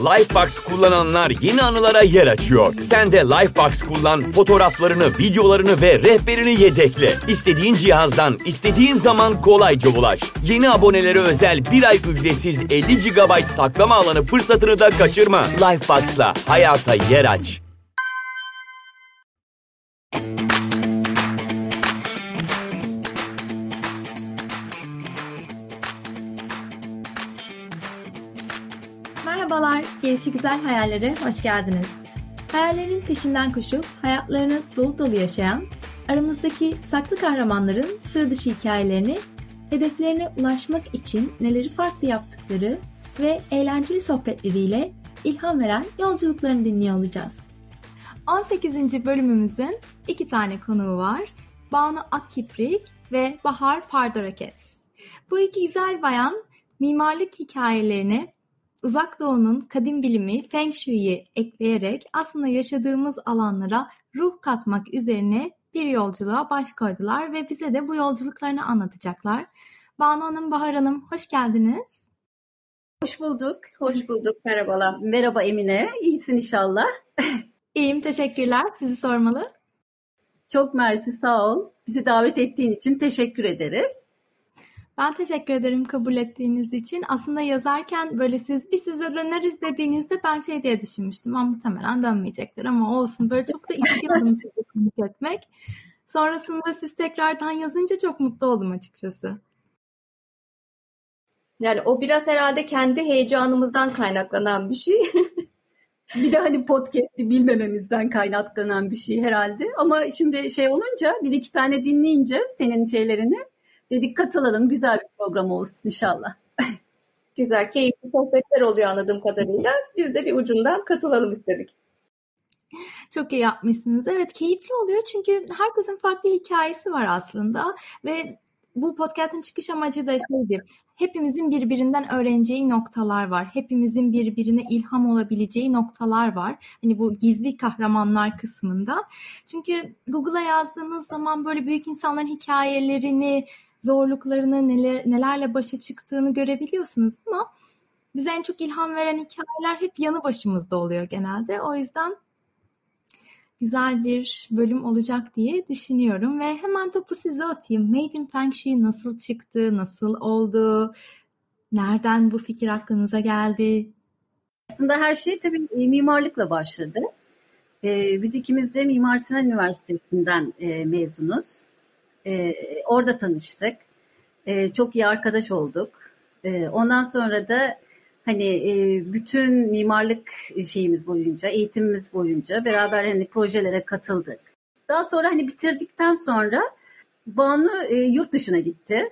Lifebox kullananlar yeni anılara yer açıyor. Sen de Lifebox kullan, fotoğraflarını, videolarını ve rehberini yedekle. İstediğin cihazdan, istediğin zaman kolayca ulaş. Yeni abonelere özel bir ay ücretsiz 50 GB saklama alanı fırsatını da kaçırma. Lifebox'la hayata yer aç. Gelişi Güzel Hayallere hoş geldiniz. Hayallerin peşinden koşup hayatlarını dolu dolu yaşayan, aramızdaki saklı kahramanların sıra dışı hikayelerini, hedeflerine ulaşmak için neleri farklı yaptıkları ve eğlenceli sohbetleriyle ilham veren yolculuklarını dinliyor olacağız. 18. bölümümüzün iki tane konuğu var. Banu Akkiprik ve Bahar Pardorakes. Bu iki güzel bayan mimarlık hikayelerini Uzak Doğu'nun kadim bilimi Feng Shui'yi ekleyerek aslında yaşadığımız alanlara ruh katmak üzerine bir yolculuğa baş koydular ve bize de bu yolculuklarını anlatacaklar. Banu Hanım, Bahar Hanım hoş geldiniz. Hoş bulduk. Hoş bulduk. Merhabalar. Merhaba Emine. İyisin inşallah. İyiyim, teşekkürler. Sizi sormalı. Çok mersi, sağ ol. Bizi davet ettiğin için teşekkür ederiz. Ben teşekkür ederim kabul ettiğiniz için. Aslında yazarken böyle siz bir size döneriz dediğinizde ben şey diye düşünmüştüm. Ama muhtemelen dönmeyecektir ama olsun. Böyle çok da istiyordum size konuk etmek. Sonrasında siz tekrardan yazınca çok mutlu oldum açıkçası. Yani o biraz herhalde kendi heyecanımızdan kaynaklanan bir şey. bir de hani podcast'i bilmememizden kaynaklanan bir şey herhalde. Ama şimdi şey olunca bir iki tane dinleyince senin şeylerini dedik katılalım güzel bir program olsun inşallah. Güzel, keyifli sohbetler oluyor anladığım kadarıyla. Biz de bir ucundan katılalım istedik. Çok iyi yapmışsınız. Evet keyifli oluyor çünkü herkesin farklı hikayesi var aslında ve bu podcast'ın çıkış amacı da şeydi. Hepimizin birbirinden öğreneceği noktalar var. Hepimizin birbirine ilham olabileceği noktalar var. Hani bu gizli kahramanlar kısmında. Çünkü Google'a yazdığınız zaman böyle büyük insanların hikayelerini, zorluklarını, neler, nelerle başa çıktığını görebiliyorsunuz ama bize en çok ilham veren hikayeler hep yanı başımızda oluyor genelde. O yüzden güzel bir bölüm olacak diye düşünüyorum ve hemen topu size atayım. Made in Feng Shui nasıl çıktı, nasıl oldu, nereden bu fikir aklınıza geldi? Aslında her şey tabii e, mimarlıkla başladı. Ee, biz ikimiz de Mimar Sinan Üniversitesi'nden e, mezunuz. E, orada tanıştık. E, çok iyi arkadaş olduk. E, ondan sonra da hani e, bütün mimarlık şeyimiz boyunca, eğitimimiz boyunca beraber hani projelere katıldık. Daha sonra hani bitirdikten sonra Banu e, yurt dışına gitti.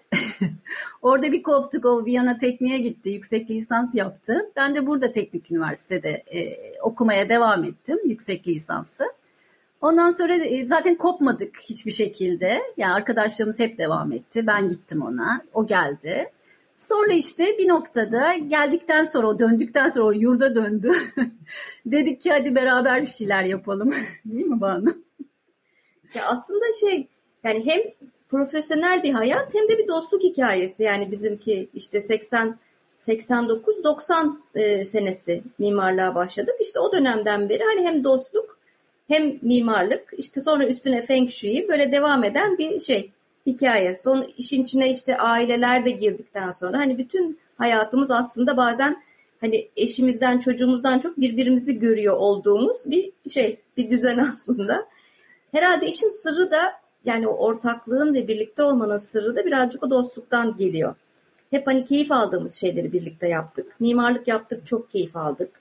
Orada bir koptuk. O Viyana Tekniğe gitti. Yüksek lisans yaptı. Ben de burada Teknik Üniversitede e, okumaya devam ettim. Yüksek lisansı. Ondan sonra e, zaten kopmadık hiçbir şekilde. Yani arkadaşlarımız hep devam etti. Ben gittim ona. O geldi. Sonra işte bir noktada geldikten sonra o döndükten sonra o yurda döndü. Dedik ki hadi beraber bir şeyler yapalım. Değil mi Banu? Ya aslında şey yani hem profesyonel bir hayat hem de bir dostluk hikayesi. Yani bizimki işte 80 89 90 e, senesi mimarlığa başladık. İşte o dönemden beri hani hem dostluk hem mimarlık işte sonra üstüne feng shui böyle devam eden bir şey hikaye. Son işin içine işte aileler de girdikten sonra hani bütün hayatımız aslında bazen hani eşimizden çocuğumuzdan çok birbirimizi görüyor olduğumuz bir şey bir düzen aslında. Herhalde işin sırrı da yani o ortaklığın ve birlikte olmanın sırrı da birazcık o dostluktan geliyor. Hep hani keyif aldığımız şeyleri birlikte yaptık. Mimarlık yaptık, çok keyif aldık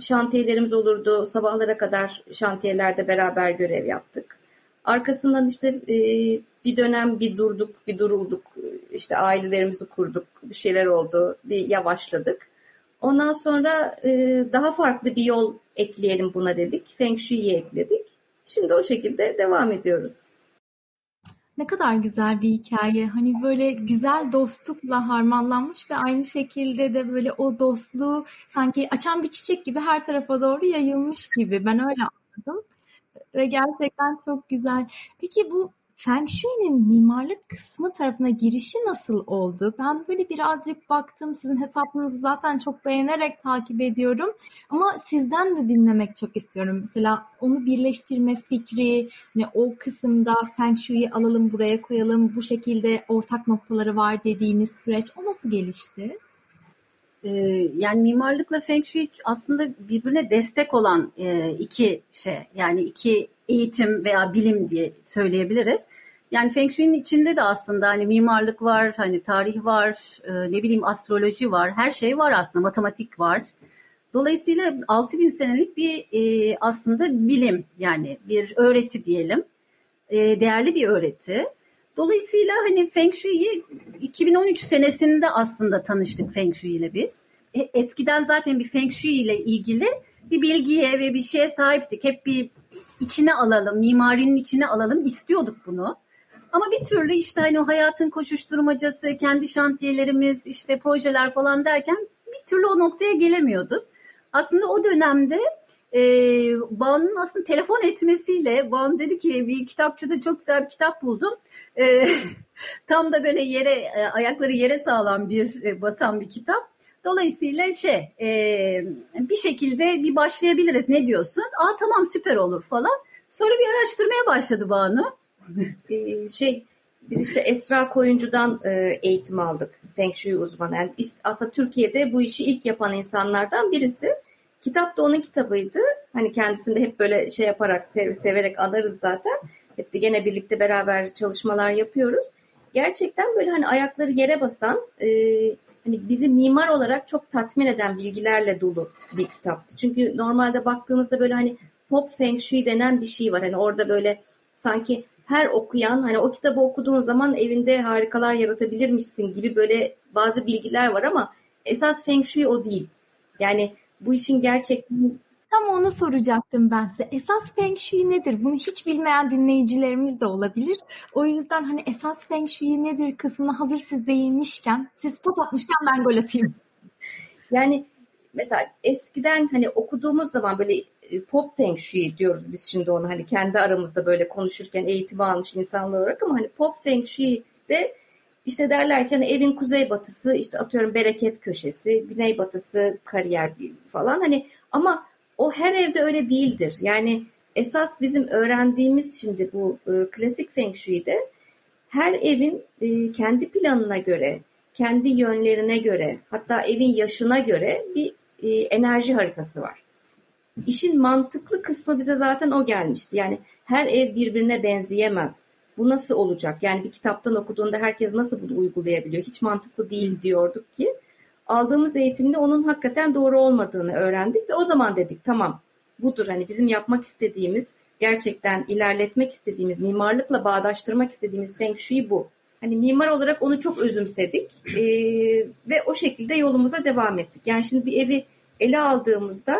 şantiyelerimiz olurdu. Sabahlara kadar şantiyelerde beraber görev yaptık. Arkasından işte e, bir dönem bir durduk, bir durulduk. İşte ailelerimizi kurduk. Bir şeyler oldu. Bir yavaşladık. Ondan sonra e, daha farklı bir yol ekleyelim buna dedik. Feng Shui'yi ekledik. Şimdi o şekilde devam ediyoruz. Ne kadar güzel bir hikaye. Hani böyle güzel dostlukla harmanlanmış ve aynı şekilde de böyle o dostluğu sanki açan bir çiçek gibi her tarafa doğru yayılmış gibi. Ben öyle anladım. Ve gerçekten çok güzel. Peki bu Feng Shui'nin mimarlık kısmı tarafına girişi nasıl oldu? Ben böyle birazcık baktım. Sizin hesabınızı zaten çok beğenerek takip ediyorum. Ama sizden de dinlemek çok istiyorum. Mesela onu birleştirme fikri, hani o kısımda Feng Shui'yi alalım buraya koyalım, bu şekilde ortak noktaları var dediğiniz süreç o nasıl gelişti? Ee, yani mimarlıkla Feng Shui aslında birbirine destek olan e, iki şey. Yani iki eğitim veya bilim diye söyleyebiliriz. Yani Feng Shui'nin içinde de aslında hani mimarlık var, hani tarih var, e, ne bileyim astroloji var, her şey var aslında, matematik var. Dolayısıyla 6000 senelik bir e, aslında bilim yani bir öğreti diyelim. Değerli bir öğreti. Dolayısıyla hani Feng Shui'yi 2013 senesinde aslında tanıştık Feng Shui ile biz. E, eskiden zaten bir Feng Shui ile ilgili bir bilgiye ve bir şeye sahiptik. Hep bir içine alalım, mimarinin içine alalım istiyorduk bunu. Ama bir türlü işte hani o hayatın koşuşturmacası, kendi şantiyelerimiz, işte projeler falan derken bir türlü o noktaya gelemiyorduk. Aslında o dönemde e, Banu'nun aslında telefon etmesiyle Banu dedi ki bir kitapçıda çok güzel bir kitap buldum. E, tam da böyle yere e, ayakları yere sağlam bir e, basan bir kitap. Dolayısıyla şey e, bir şekilde bir başlayabiliriz. Ne diyorsun? Aa tamam süper olur falan. Sonra bir araştırmaya başladı Banu. Ee, şey biz işte Esra Koyuncu'dan e, eğitim aldık. Feng Shui uzmanı. Yani aslında Türkiye'de bu işi ilk yapan insanlardan birisi. Kitap da onun kitabıydı. Hani kendisinde hep böyle şey yaparak, sev, severek anarız zaten. Hep de gene birlikte beraber çalışmalar yapıyoruz. Gerçekten böyle hani ayakları yere basan, e, hani bizi mimar olarak çok tatmin eden bilgilerle dolu bir kitaptı. Çünkü normalde baktığınızda böyle hani pop feng shui denen bir şey var. Hani orada böyle sanki her okuyan hani o kitabı okuduğun zaman evinde harikalar yaratabilirmişsin gibi böyle bazı bilgiler var ama esas feng shui o değil. Yani bu işin gerçekten Tam onu soracaktım ben size. Esas Feng Shui nedir? Bunu hiç bilmeyen dinleyicilerimiz de olabilir. O yüzden hani esas Feng Shui nedir kısmına hazır siz değinmişken, siz pas atmışken ben gol atayım. Yani mesela eskiden hani okuduğumuz zaman böyle e, pop feng shui diyoruz biz şimdi onu hani kendi aramızda böyle konuşurken eğitim almış insanlar olarak ama hani pop feng shui de işte derlerken hani evin kuzeybatısı işte atıyorum bereket köşesi, güneybatısı kariyer falan hani ama o her evde öyle değildir. Yani esas bizim öğrendiğimiz şimdi bu e, klasik Feng Shui'de her evin e, kendi planına göre, kendi yönlerine göre, hatta evin yaşına göre bir e, enerji haritası var. İşin mantıklı kısmı bize zaten o gelmişti. Yani her ev birbirine benzeyemez. Bu nasıl olacak? Yani bir kitaptan okuduğunda herkes nasıl bunu uygulayabiliyor? Hiç mantıklı değil diyorduk ki aldığımız eğitimde onun hakikaten doğru olmadığını öğrendik ve o zaman dedik tamam budur hani bizim yapmak istediğimiz gerçekten ilerletmek istediğimiz mimarlıkla bağdaştırmak istediğimiz Feng Shui bu. Hani mimar olarak onu çok özümsedik ee, ve o şekilde yolumuza devam ettik. Yani şimdi bir evi ele aldığımızda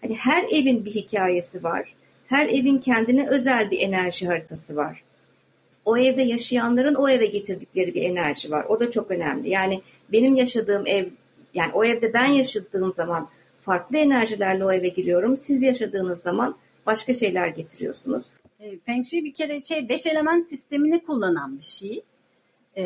hani her evin bir hikayesi var. Her evin kendine özel bir enerji haritası var. O evde yaşayanların o eve getirdikleri bir enerji var. O da çok önemli. Yani benim yaşadığım ev yani o evde ben yaşadığım zaman farklı enerjilerle o eve giriyorum. Siz yaşadığınız zaman başka şeyler getiriyorsunuz. E, Feng Shui bir kere şey beş element sistemini kullanan bir şey. Ee,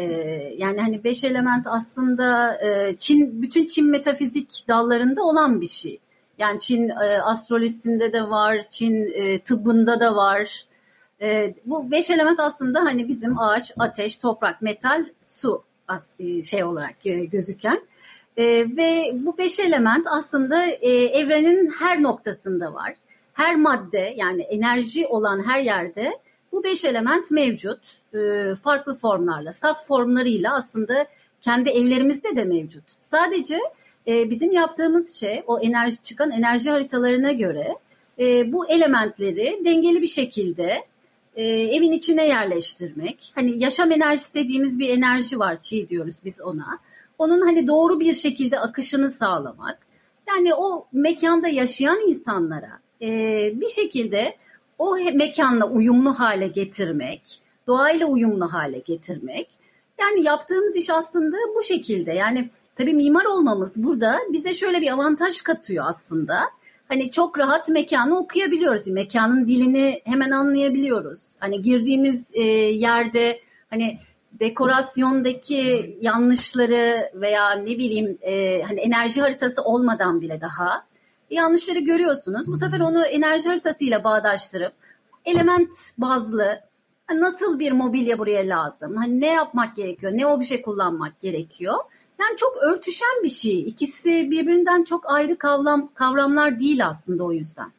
yani hani beş element aslında e, Çin bütün Çin metafizik dallarında olan bir şey. Yani Çin e, astrolojisinde de var, Çin e, tıbbında da var. E, bu beş element aslında hani bizim ağaç, ateş, toprak, metal, su e, şey olarak e, gözüken. E, ve bu beş element aslında e, evrenin her noktasında var. Her madde yani enerji olan her yerde bu beş element mevcut. E, farklı formlarla, saf formlarıyla aslında kendi evlerimizde de mevcut. Sadece e, bizim yaptığımız şey o enerji çıkan enerji haritalarına göre e, bu elementleri dengeli bir şekilde e, evin içine yerleştirmek. Hani yaşam enerjisi dediğimiz bir enerji var, çi diyoruz biz ona. Onun hani doğru bir şekilde akışını sağlamak. Yani o mekanda yaşayan insanlara e, bir şekilde o mekanla uyumlu hale getirmek, doğayla uyumlu hale getirmek. Yani yaptığımız iş aslında bu şekilde. Yani tabii mimar olmamız burada bize şöyle bir avantaj katıyor aslında. Hani çok rahat mekanı okuyabiliyoruz. Mekanın dilini hemen anlayabiliyoruz. Hani girdiğimiz e, yerde hani dekorasyondaki yanlışları veya ne bileyim e, hani enerji haritası olmadan bile daha yanlışları görüyorsunuz. Bu sefer onu enerji haritasıyla bağdaştırıp element bazlı nasıl bir mobilya buraya lazım? Hani ne yapmak gerekiyor? Ne obje kullanmak gerekiyor? Yani çok örtüşen bir şey. İkisi birbirinden çok ayrı kavram kavramlar değil aslında o yüzden.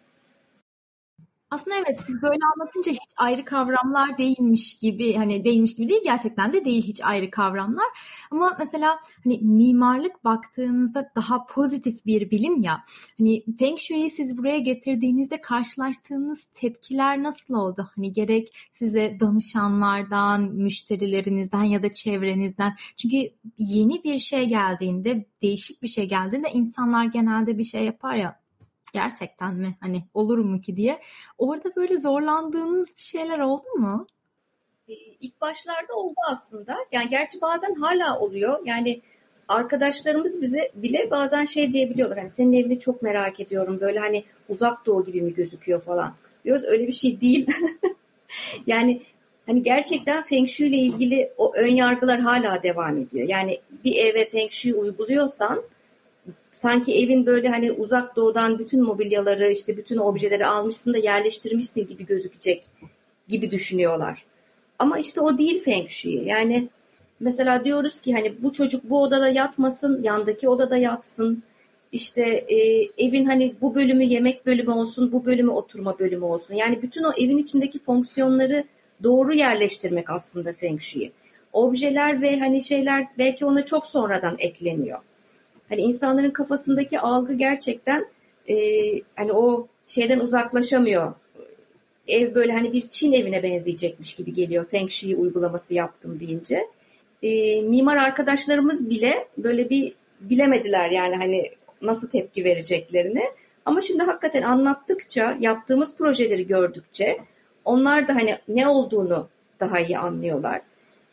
Aslında evet siz böyle anlatınca hiç ayrı kavramlar değilmiş gibi hani değilmiş gibi değil gerçekten de değil hiç ayrı kavramlar. Ama mesela hani mimarlık baktığınızda daha pozitif bir bilim ya. Hani Feng Shui'yi siz buraya getirdiğinizde karşılaştığınız tepkiler nasıl oldu? Hani gerek size danışanlardan, müşterilerinizden ya da çevrenizden. Çünkü yeni bir şey geldiğinde, değişik bir şey geldiğinde insanlar genelde bir şey yapar ya gerçekten mi hani olur mu ki diye. Orada böyle zorlandığınız bir şeyler oldu mu? Ee, ilk başlarda oldu aslında. Yani gerçi bazen hala oluyor. Yani arkadaşlarımız bize bile bazen şey diyebiliyorlar. Hani senin evini çok merak ediyorum. Böyle hani uzak doğu gibi mi gözüküyor falan. Diyoruz öyle bir şey değil. yani hani gerçekten Feng Shui ile ilgili o ön yargılar hala devam ediyor. Yani bir eve Feng Shui uyguluyorsan sanki evin böyle hani uzak doğudan bütün mobilyaları işte bütün objeleri almışsın da yerleştirmişsin gibi gözükecek gibi düşünüyorlar. Ama işte o değil Feng Shui. Yani mesela diyoruz ki hani bu çocuk bu odada yatmasın, yandaki odada yatsın. İşte e, evin hani bu bölümü yemek bölümü olsun, bu bölümü oturma bölümü olsun. Yani bütün o evin içindeki fonksiyonları doğru yerleştirmek aslında Feng Shui. Objeler ve hani şeyler belki ona çok sonradan ekleniyor. Hani insanların kafasındaki algı gerçekten e, hani o şeyden uzaklaşamıyor. Ev böyle hani bir Çin evine benzeyecekmiş gibi geliyor Feng Shui uygulaması yaptım deyince. E, mimar arkadaşlarımız bile böyle bir bilemediler yani hani nasıl tepki vereceklerini. Ama şimdi hakikaten anlattıkça, yaptığımız projeleri gördükçe onlar da hani ne olduğunu daha iyi anlıyorlar.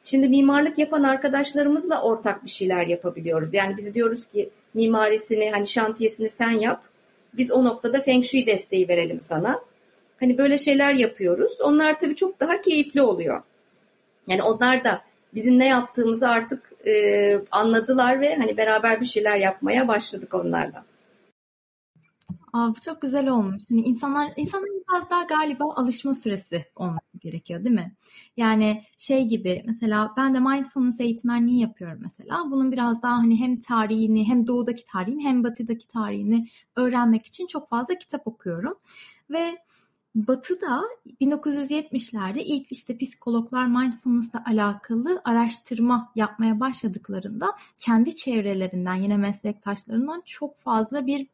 Şimdi mimarlık yapan arkadaşlarımızla ortak bir şeyler yapabiliyoruz. Yani biz diyoruz ki mimarisini hani şantiyesini sen yap. Biz o noktada Feng Shui desteği verelim sana. Hani böyle şeyler yapıyoruz. Onlar tabii çok daha keyifli oluyor. Yani onlar da bizim ne yaptığımızı artık e, anladılar ve hani beraber bir şeyler yapmaya başladık onlarla. Aa, bu çok güzel olmuş. Hani insanlar insanların biraz daha galiba alışma süresi olması gerekiyor, değil mi? Yani şey gibi mesela ben de mindfulness eğitmenliği yapıyorum mesela. Bunun biraz daha hani hem tarihini hem doğudaki tarihini hem batıdaki tarihini öğrenmek için çok fazla kitap okuyorum. Ve Batı'da 1970'lerde ilk işte psikologlar mindfulness'la alakalı araştırma yapmaya başladıklarında kendi çevrelerinden yine meslektaşlarından çok fazla bir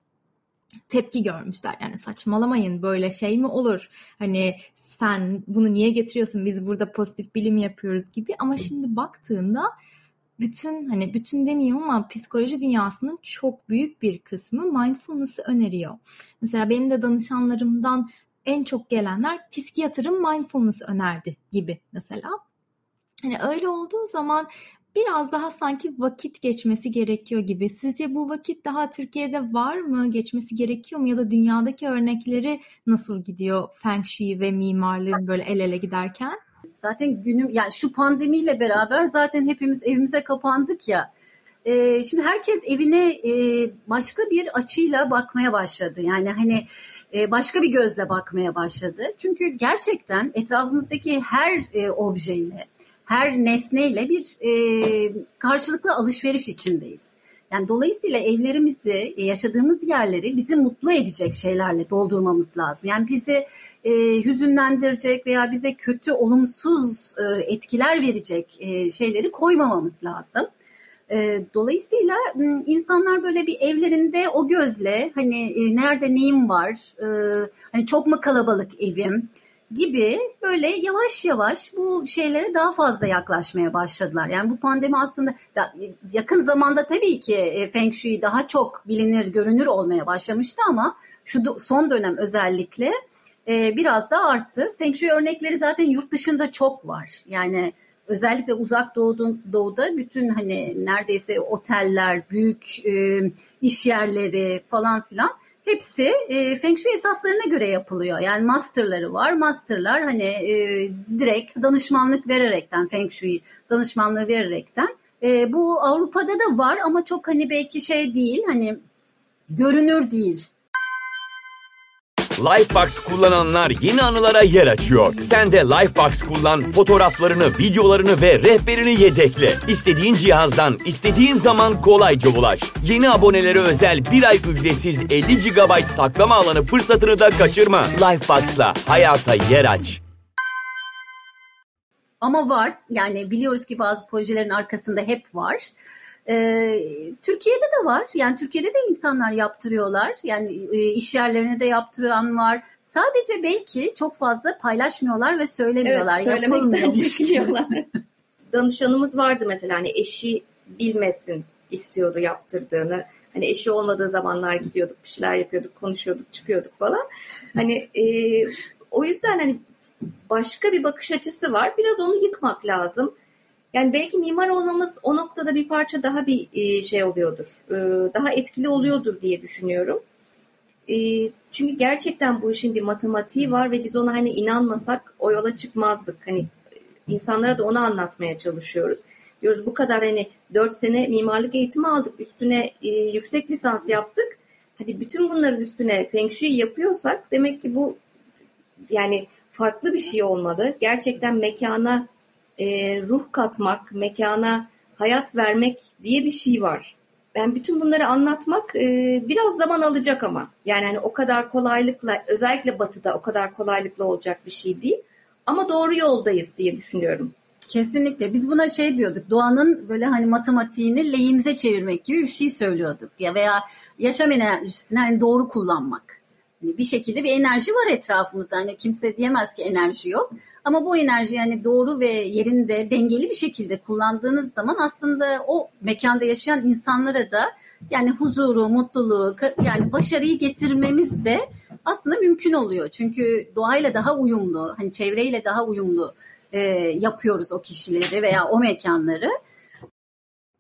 tepki görmüşler. Yani saçmalamayın böyle şey mi olur? Hani sen bunu niye getiriyorsun? Biz burada pozitif bilim yapıyoruz gibi. Ama şimdi baktığında bütün hani bütün demiyorum ama psikoloji dünyasının çok büyük bir kısmı mindfulness'ı öneriyor. Mesela benim de danışanlarımdan en çok gelenler psikiyatrım mindfulness önerdi gibi mesela. Hani öyle olduğu zaman biraz daha sanki vakit geçmesi gerekiyor gibi. Sizce bu vakit daha Türkiye'de var mı? Geçmesi gerekiyor mu? Ya da dünyadaki örnekleri nasıl gidiyor Feng Shui ve mimarlığın böyle el ele giderken? Zaten günüm yani şu pandemiyle beraber zaten hepimiz evimize kapandık ya. E, şimdi herkes evine e, başka bir açıyla bakmaya başladı. Yani hani e, başka bir gözle bakmaya başladı. Çünkü gerçekten etrafımızdaki her e, objeyle her nesneyle bir e, karşılıklı alışveriş içindeyiz. Yani dolayısıyla evlerimizi, e, yaşadığımız yerleri bizi mutlu edecek şeylerle doldurmamız lazım. Yani bizi e, hüzünlendirecek veya bize kötü, olumsuz e, etkiler verecek e, şeyleri koymamamız lazım. E, dolayısıyla insanlar böyle bir evlerinde o gözle hani e, nerede neyim var, e, hani çok mu kalabalık evim, gibi böyle yavaş yavaş bu şeylere daha fazla yaklaşmaya başladılar. Yani bu pandemi aslında yakın zamanda tabii ki e, Feng Shui daha çok bilinir, görünür olmaya başlamıştı ama şu son dönem özellikle e, biraz daha arttı. Feng Shui örnekleri zaten yurt dışında çok var. Yani özellikle uzak doğuda bütün hani neredeyse oteller, büyük e, iş yerleri falan filan hepsi e, Feng Shui esaslarına göre yapılıyor. Yani masterları var. Masterlar hani e, direkt danışmanlık vererekten Feng Shui danışmanlığı vererekten e, bu Avrupa'da da var ama çok hani belki şey değil hani görünür değil. Lifebox kullananlar yeni anılara yer açıyor. Sen de Lifebox kullan, fotoğraflarını, videolarını ve rehberini yedekle. İstediğin cihazdan, istediğin zaman kolayca ulaş. Yeni abonelere özel bir ay ücretsiz 50 GB saklama alanı fırsatını da kaçırma. Lifebox'la hayata yer aç. Ama var yani biliyoruz ki bazı projelerin arkasında hep var. Ee, Türkiye'de de var. Yani Türkiye'de de insanlar yaptırıyorlar. Yani e, iş yerlerine de yaptıran var. Sadece belki çok fazla paylaşmıyorlar ve söylemiyorlar. Evet, söylemekten çekiniyorlar. Danışanımız vardı mesela hani eşi bilmesin istiyordu yaptırdığını. Hani eşi olmadığı zamanlar gidiyorduk, bir şeyler yapıyorduk, konuşuyorduk, çıkıyorduk falan. Hani e, o yüzden hani başka bir bakış açısı var. Biraz onu yıkmak lazım. Yani belki mimar olmamız o noktada bir parça daha bir e, şey oluyordur. E, daha etkili oluyordur diye düşünüyorum. E, çünkü gerçekten bu işin bir matematiği var ve biz ona hani inanmasak o yola çıkmazdık. Hani insanlara da onu anlatmaya çalışıyoruz. Diyoruz bu kadar hani 4 sene mimarlık eğitimi aldık. Üstüne yüksek lisans yaptık. Hadi bütün bunların üstüne Feng Shui yapıyorsak demek ki bu yani farklı bir şey olmalı. Gerçekten mekana e, ruh katmak, mekana hayat vermek diye bir şey var. Ben bütün bunları anlatmak e, biraz zaman alacak ama. Yani hani o kadar kolaylıkla özellikle batıda o kadar kolaylıkla olacak bir şey değil. Ama doğru yoldayız diye düşünüyorum. Kesinlikle. Biz buna şey diyorduk. Doğanın böyle hani matematiğini lehimize çevirmek gibi bir şey söylüyorduk. Ya veya yaşam enerjisini hani doğru kullanmak. Yani bir şekilde bir enerji var etrafımızda. Hani kimse diyemez ki enerji yok. Ama bu enerji yani doğru ve yerinde dengeli bir şekilde kullandığınız zaman aslında o mekanda yaşayan insanlara da yani huzuru, mutluluğu, yani başarıyı getirmemiz de aslında mümkün oluyor. Çünkü doğayla daha uyumlu, hani çevreyle daha uyumlu e, yapıyoruz o kişileri veya o mekanları.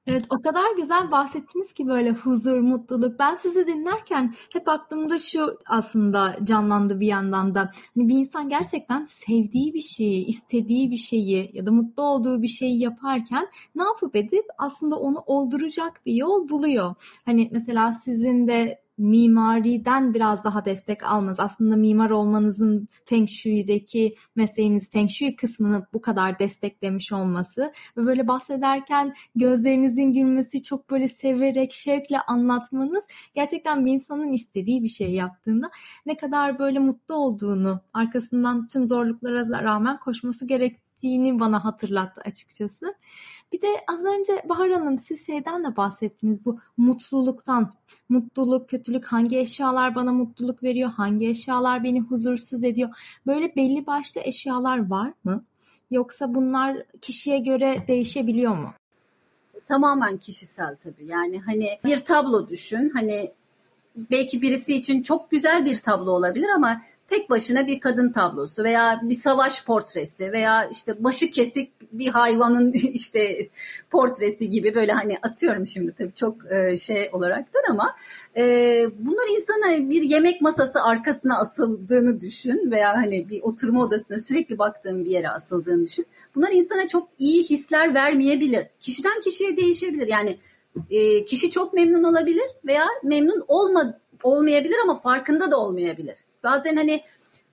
Evet o kadar güzel bahsettiniz ki böyle huzur, mutluluk. Ben sizi dinlerken hep aklımda şu aslında canlandı bir yandan da. Hani bir insan gerçekten sevdiği bir şeyi, istediği bir şeyi ya da mutlu olduğu bir şeyi yaparken ne yapıp edip aslında onu olduracak bir yol buluyor. Hani mesela sizin de mimariden biraz daha destek almanız, aslında mimar olmanızın Feng Shui'deki mesleğiniz Feng Shui kısmını bu kadar desteklemiş olması ve böyle bahsederken gözlerinizin gülmesi çok böyle severek, şevkle anlatmanız gerçekten bir insanın istediği bir şey yaptığında ne kadar böyle mutlu olduğunu, arkasından tüm zorluklara rağmen koşması gerektiğini bana hatırlattı açıkçası. Bir de az önce Bahar Hanım siz şeyden de bahsettiniz bu mutluluktan. Mutluluk, kötülük, hangi eşyalar bana mutluluk veriyor, hangi eşyalar beni huzursuz ediyor. Böyle belli başlı eşyalar var mı? Yoksa bunlar kişiye göre değişebiliyor mu? Tamamen kişisel tabii. Yani hani bir tablo düşün. Hani belki birisi için çok güzel bir tablo olabilir ama tek başına bir kadın tablosu veya bir savaş portresi veya işte başı kesik bir hayvanın işte portresi gibi böyle hani atıyorum şimdi tabii çok e, şey olaraktan ama e, bunlar insana bir yemek masası arkasına asıldığını düşün veya hani bir oturma odasına sürekli baktığın bir yere asıldığını düşün. Bunlar insana çok iyi hisler vermeyebilir. Kişiden kişiye değişebilir. Yani e, kişi çok memnun olabilir veya memnun olma, olmayabilir ama farkında da olmayabilir. Bazen hani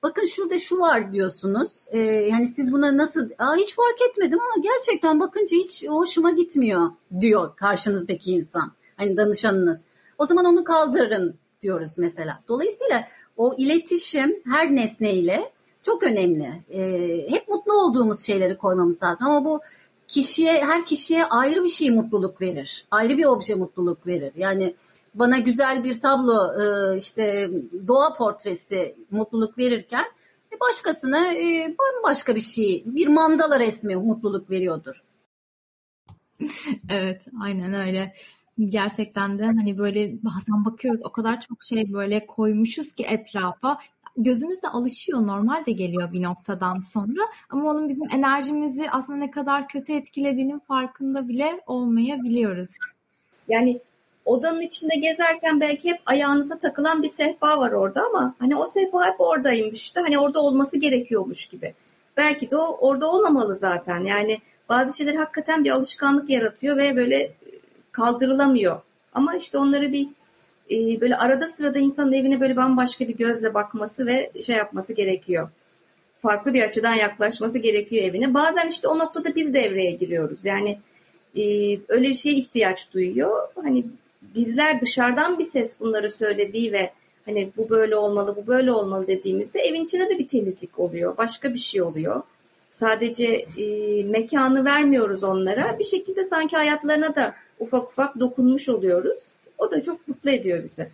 bakın şurada şu var diyorsunuz. Ee, yani siz buna nasıl Aa, hiç fark etmedim ama gerçekten bakınca hiç hoşuma gitmiyor diyor karşınızdaki insan. Hani danışanınız. O zaman onu kaldırın diyoruz mesela. Dolayısıyla o iletişim her nesneyle çok önemli. Ee, hep mutlu olduğumuz şeyleri koymamız lazım ama bu kişiye her kişiye ayrı bir şey mutluluk verir. Ayrı bir obje mutluluk verir. Yani bana güzel bir tablo e, işte doğa portresi mutluluk verirken e, başkasına e, bambaşka bir şey bir mandala resmi mutluluk veriyordur. evet aynen öyle. Gerçekten de hani böyle bazen bakıyoruz o kadar çok şey böyle koymuşuz ki etrafa gözümüz de alışıyor normal de geliyor bir noktadan sonra ama onun bizim enerjimizi aslında ne kadar kötü etkilediğinin farkında bile olmayabiliyoruz. Yani odanın içinde gezerken belki hep ayağınıza takılan bir sehpa var orada ama hani o sehpa hep oradaymış da hani orada olması gerekiyormuş gibi. Belki de o orada olmamalı zaten. Yani bazı şeyler hakikaten bir alışkanlık yaratıyor ve böyle e, kaldırılamıyor. Ama işte onları bir e, böyle arada sırada insanın evine böyle bambaşka bir gözle bakması ve şey yapması gerekiyor. Farklı bir açıdan yaklaşması gerekiyor evine. Bazen işte o noktada biz devreye giriyoruz. Yani e, öyle bir şeye ihtiyaç duyuyor. Hani bizler dışarıdan bir ses bunları söylediği ve hani bu böyle olmalı, bu böyle olmalı dediğimizde evin içinde de bir temizlik oluyor. Başka bir şey oluyor. Sadece e, mekanı vermiyoruz onlara. Bir şekilde sanki hayatlarına da ufak ufak dokunmuş oluyoruz. O da çok mutlu ediyor bizi.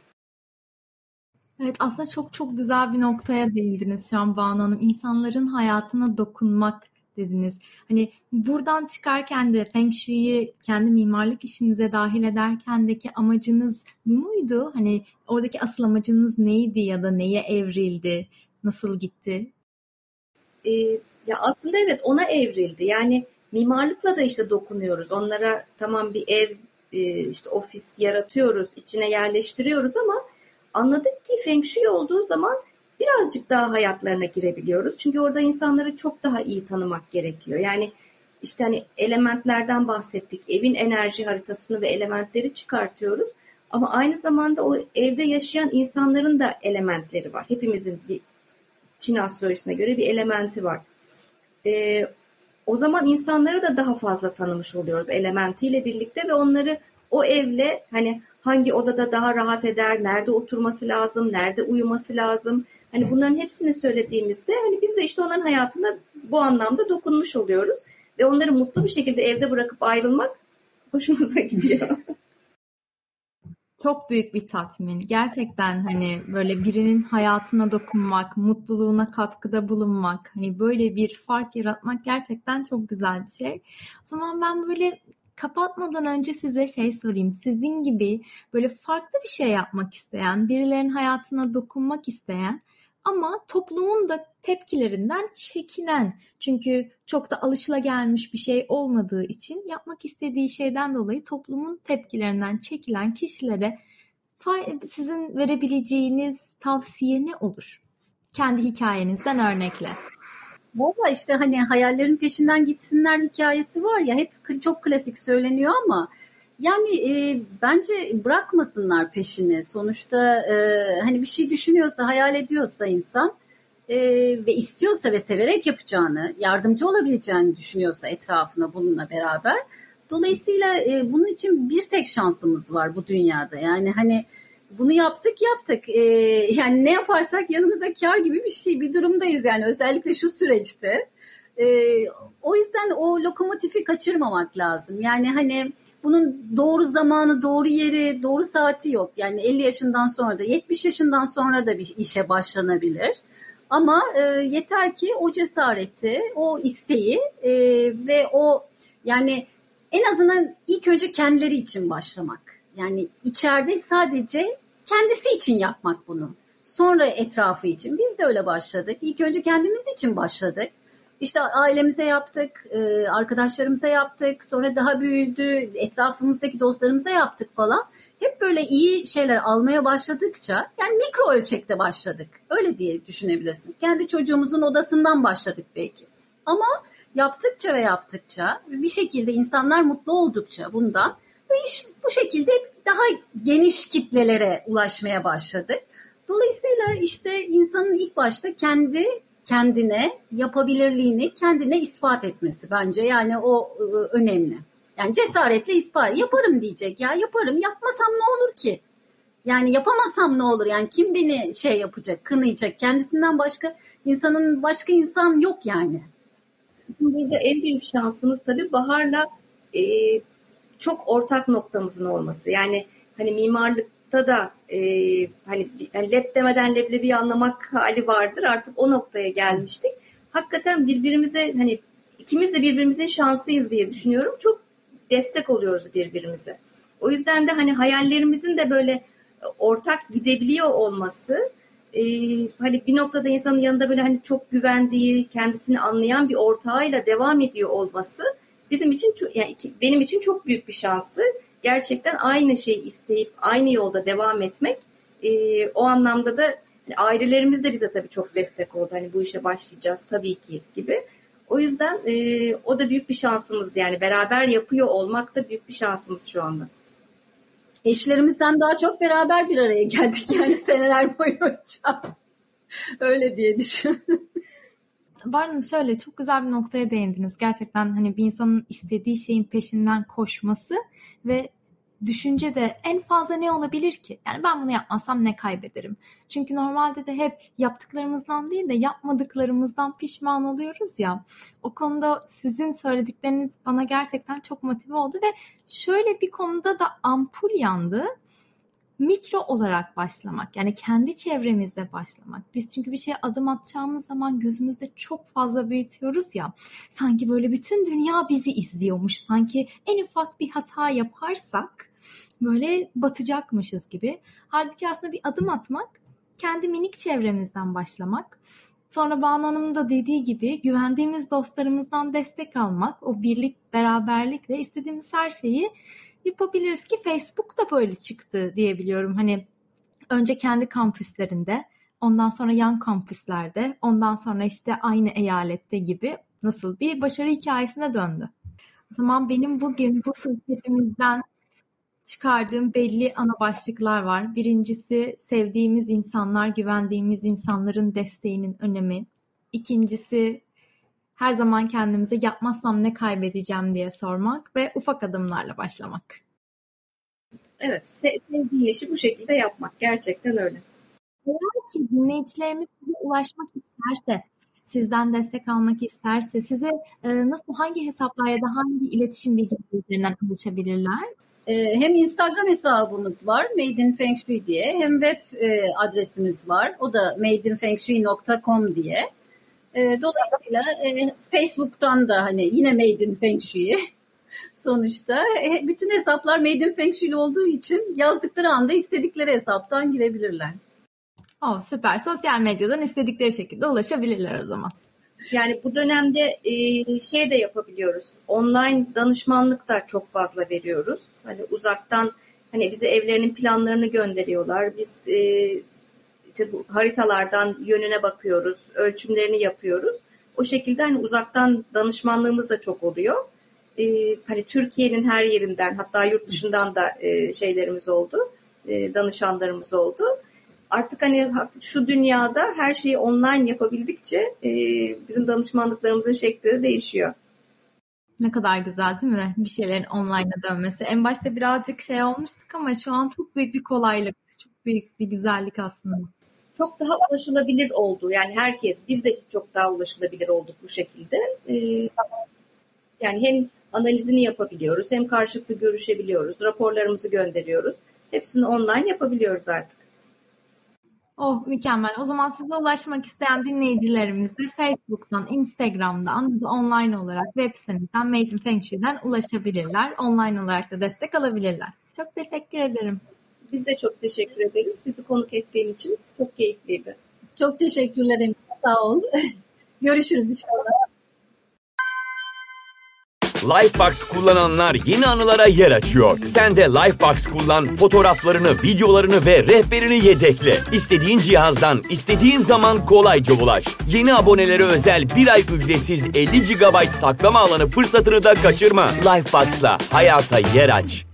Evet aslında çok çok güzel bir noktaya değindiniz şu an Banu Hanım. İnsanların hayatına dokunmak dediniz. Hani buradan çıkarken de Feng Shui'yi kendi mimarlık işinize dahil ederkendeki amacınız bu muydu? Hani oradaki asıl amacınız neydi ya da neye evrildi? Nasıl gitti? Ee, ya aslında evet ona evrildi. Yani mimarlıkla da işte dokunuyoruz. Onlara tamam bir ev e, işte ofis yaratıyoruz, içine yerleştiriyoruz ama anladık ki Feng Shui olduğu zaman birazcık daha hayatlarına girebiliyoruz. Çünkü orada insanları çok daha iyi tanımak gerekiyor. Yani işte hani elementlerden bahsettik. Evin enerji haritasını ve elementleri çıkartıyoruz. Ama aynı zamanda o evde yaşayan insanların da elementleri var. Hepimizin bir Çin astrolojisine göre bir elementi var. Ee, o zaman insanları da daha fazla tanımış oluyoruz elementiyle birlikte ve onları o evle hani hangi odada daha rahat eder, nerede oturması lazım, nerede uyuması lazım. Hani bunların hepsini söylediğimizde hani biz de işte onların hayatına bu anlamda dokunmuş oluyoruz ve onları mutlu bir şekilde evde bırakıp ayrılmak hoşumuza gidiyor. Çok büyük bir tatmin. Gerçekten hani böyle birinin hayatına dokunmak, mutluluğuna katkıda bulunmak, hani böyle bir fark yaratmak gerçekten çok güzel bir şey. O zaman ben böyle kapatmadan önce size şey sorayım. Sizin gibi böyle farklı bir şey yapmak isteyen, birilerinin hayatına dokunmak isteyen ama toplumun da tepkilerinden çekinen çünkü çok da alışılagelmiş bir şey olmadığı için yapmak istediği şeyden dolayı toplumun tepkilerinden çekilen kişilere sizin verebileceğiniz tavsiye ne olur? Kendi hikayenizden örnekle. Valla işte hani hayallerin peşinden gitsinler hikayesi var ya hep çok klasik söyleniyor ama yani e, bence bırakmasınlar peşini. Sonuçta e, hani bir şey düşünüyorsa, hayal ediyorsa insan e, ve istiyorsa ve severek yapacağını, yardımcı olabileceğini düşünüyorsa etrafına bununla beraber. Dolayısıyla e, bunun için bir tek şansımız var bu dünyada. Yani hani bunu yaptık yaptık. E, yani ne yaparsak yanımıza kar gibi bir şey bir durumdayız yani özellikle şu süreçte. E, o yüzden o lokomotifi kaçırmamak lazım. Yani hani bunun doğru zamanı, doğru yeri, doğru saati yok. Yani 50 yaşından sonra da 70 yaşından sonra da bir işe başlanabilir. Ama e, yeter ki o cesareti, o isteği e, ve o yani en azından ilk önce kendileri için başlamak. Yani içeride sadece kendisi için yapmak bunu. Sonra etrafı için. Biz de öyle başladık. İlk önce kendimiz için başladık. İşte ailemize yaptık, e, arkadaşlarımıza yaptık, sonra daha büyüdü, etrafımızdaki dostlarımıza yaptık falan. Hep böyle iyi şeyler almaya başladıkça, yani mikro ölçekte başladık. Öyle diye düşünebilirsin. Kendi çocuğumuzun odasından başladık belki. Ama yaptıkça ve yaptıkça, bir şekilde insanlar mutlu oldukça bundan ve iş bu şekilde daha geniş kitlelere ulaşmaya başladık. Dolayısıyla işte insanın ilk başta kendi kendine yapabilirliğini kendine ispat etmesi bence yani o ıı, önemli. Yani cesaretle ispat yaparım diyecek ya yaparım yapmasam ne olur ki? Yani yapamasam ne olur? Yani kim beni şey yapacak, kınayacak? Kendisinden başka insanın başka insan yok yani. Burada en büyük şansımız tabii Bahar'la e, çok ortak noktamızın olması. Yani hani mimarlık da da e, hani yani lep demeden leblebi anlamak hali vardır. Artık o noktaya gelmiştik. Hakikaten birbirimize hani ikimiz de birbirimizin şansıyız diye düşünüyorum. Çok destek oluyoruz birbirimize. O yüzden de hani hayallerimizin de böyle ortak gidebiliyor olması e, hani bir noktada insanın yanında böyle hani çok güvendiği, kendisini anlayan bir ortağıyla devam ediyor olması bizim için yani benim için çok büyük bir şanstı. Gerçekten aynı şeyi isteyip aynı yolda devam etmek e, o anlamda da hani ailelerimiz de bize tabii çok destek oldu. Hani bu işe başlayacağız tabii ki gibi. O yüzden e, o da büyük bir şansımızdı. Yani beraber yapıyor olmak da büyük bir şansımız şu anda. Eşlerimizden daha çok beraber bir araya geldik yani seneler boyunca. Öyle diye düşün. Barnum şöyle çok güzel bir noktaya değindiniz. Gerçekten hani bir insanın istediği şeyin peşinden koşması ve düşünce de en fazla ne olabilir ki? Yani ben bunu yapmazsam ne kaybederim? Çünkü normalde de hep yaptıklarımızdan değil de yapmadıklarımızdan pişman oluyoruz ya. O konuda sizin söyledikleriniz bana gerçekten çok motive oldu ve şöyle bir konuda da ampul yandı mikro olarak başlamak yani kendi çevremizde başlamak. Biz çünkü bir şeye adım atacağımız zaman gözümüzde çok fazla büyütüyoruz ya. Sanki böyle bütün dünya bizi izliyormuş. Sanki en ufak bir hata yaparsak böyle batacakmışız gibi. Halbuki aslında bir adım atmak, kendi minik çevremizden başlamak. Sonra Banu Hanım'ın da dediği gibi güvendiğimiz dostlarımızdan destek almak, o birlik, beraberlikle istediğimiz her şeyi yapabiliriz ki Facebook da böyle çıktı diyebiliyorum. Hani önce kendi kampüslerinde, ondan sonra yan kampüslerde, ondan sonra işte aynı eyalette gibi nasıl bir başarı hikayesine döndü. O zaman benim bugün bu sohbetimizden çıkardığım belli ana başlıklar var. Birincisi sevdiğimiz insanlar, güvendiğimiz insanların desteğinin önemi. İkincisi her zaman kendimize yapmazsam ne kaybedeceğim diye sormak ve ufak adımlarla başlamak. Evet, sevdiğin işi bu şekilde yapmak gerçekten öyle. Eğer ki dinleyicilerimiz size ulaşmak isterse, sizden destek almak isterse, size e, nasıl, hangi hesaplar ya da hangi iletişim bilgileri üzerinden ulaşabilirler? E, hem Instagram hesabımız var, Made in Feng Shui diye, hem web e, adresimiz var, o da madeinfengshui.com diye. E, dolayısıyla e, Facebook'tan da hani yine Made in Feng Shui sonuçta. E, bütün hesaplar Made in Feng Shui olduğu için yazdıkları anda istedikleri hesaptan girebilirler. Oh, süper. Sosyal medyadan istedikleri şekilde ulaşabilirler o zaman. Yani bu dönemde e, şey de yapabiliyoruz. Online danışmanlık da çok fazla veriyoruz. Hani uzaktan hani bize evlerinin planlarını gönderiyorlar. Biz e, işte bu haritalardan yönüne bakıyoruz, ölçümlerini yapıyoruz. O şekilde hani uzaktan danışmanlığımız da çok oluyor. Ee, hani Türkiye'nin her yerinden hatta yurt dışından da e, şeylerimiz oldu, e, danışanlarımız oldu. Artık hani şu dünyada her şeyi online yapabildikçe e, bizim danışmanlıklarımızın şekli de değişiyor. Ne kadar güzel değil mi? Bir şeylerin online'a dönmesi. En başta birazcık şey olmuştuk ama şu an çok büyük bir kolaylık. Çok büyük bir güzellik aslında çok daha ulaşılabilir oldu. Yani herkes, biz de çok daha ulaşılabilir olduk bu şekilde. Ee, yani hem analizini yapabiliyoruz, hem karşılıklı görüşebiliyoruz, raporlarımızı gönderiyoruz. Hepsini online yapabiliyoruz artık. Oh mükemmel. O zaman size ulaşmak isteyen dinleyicilerimiz de Facebook'tan, Instagram'dan, online olarak web sitemizden Made in Feng Shui'den ulaşabilirler. Online olarak da destek alabilirler. Çok teşekkür ederim. Biz de çok teşekkür ederiz. Bizi konuk ettiğin için çok keyifliydi. Çok teşekkürler Sağ ol. Görüşürüz inşallah. Lifebox kullananlar yeni anılara yer açıyor. Sen de Lifebox kullan, fotoğraflarını, videolarını ve rehberini yedekle. İstediğin cihazdan, istediğin zaman kolayca ulaş. Yeni abonelere özel bir ay ücretsiz 50 GB saklama alanı fırsatını da kaçırma. Lifebox'la hayata yer aç.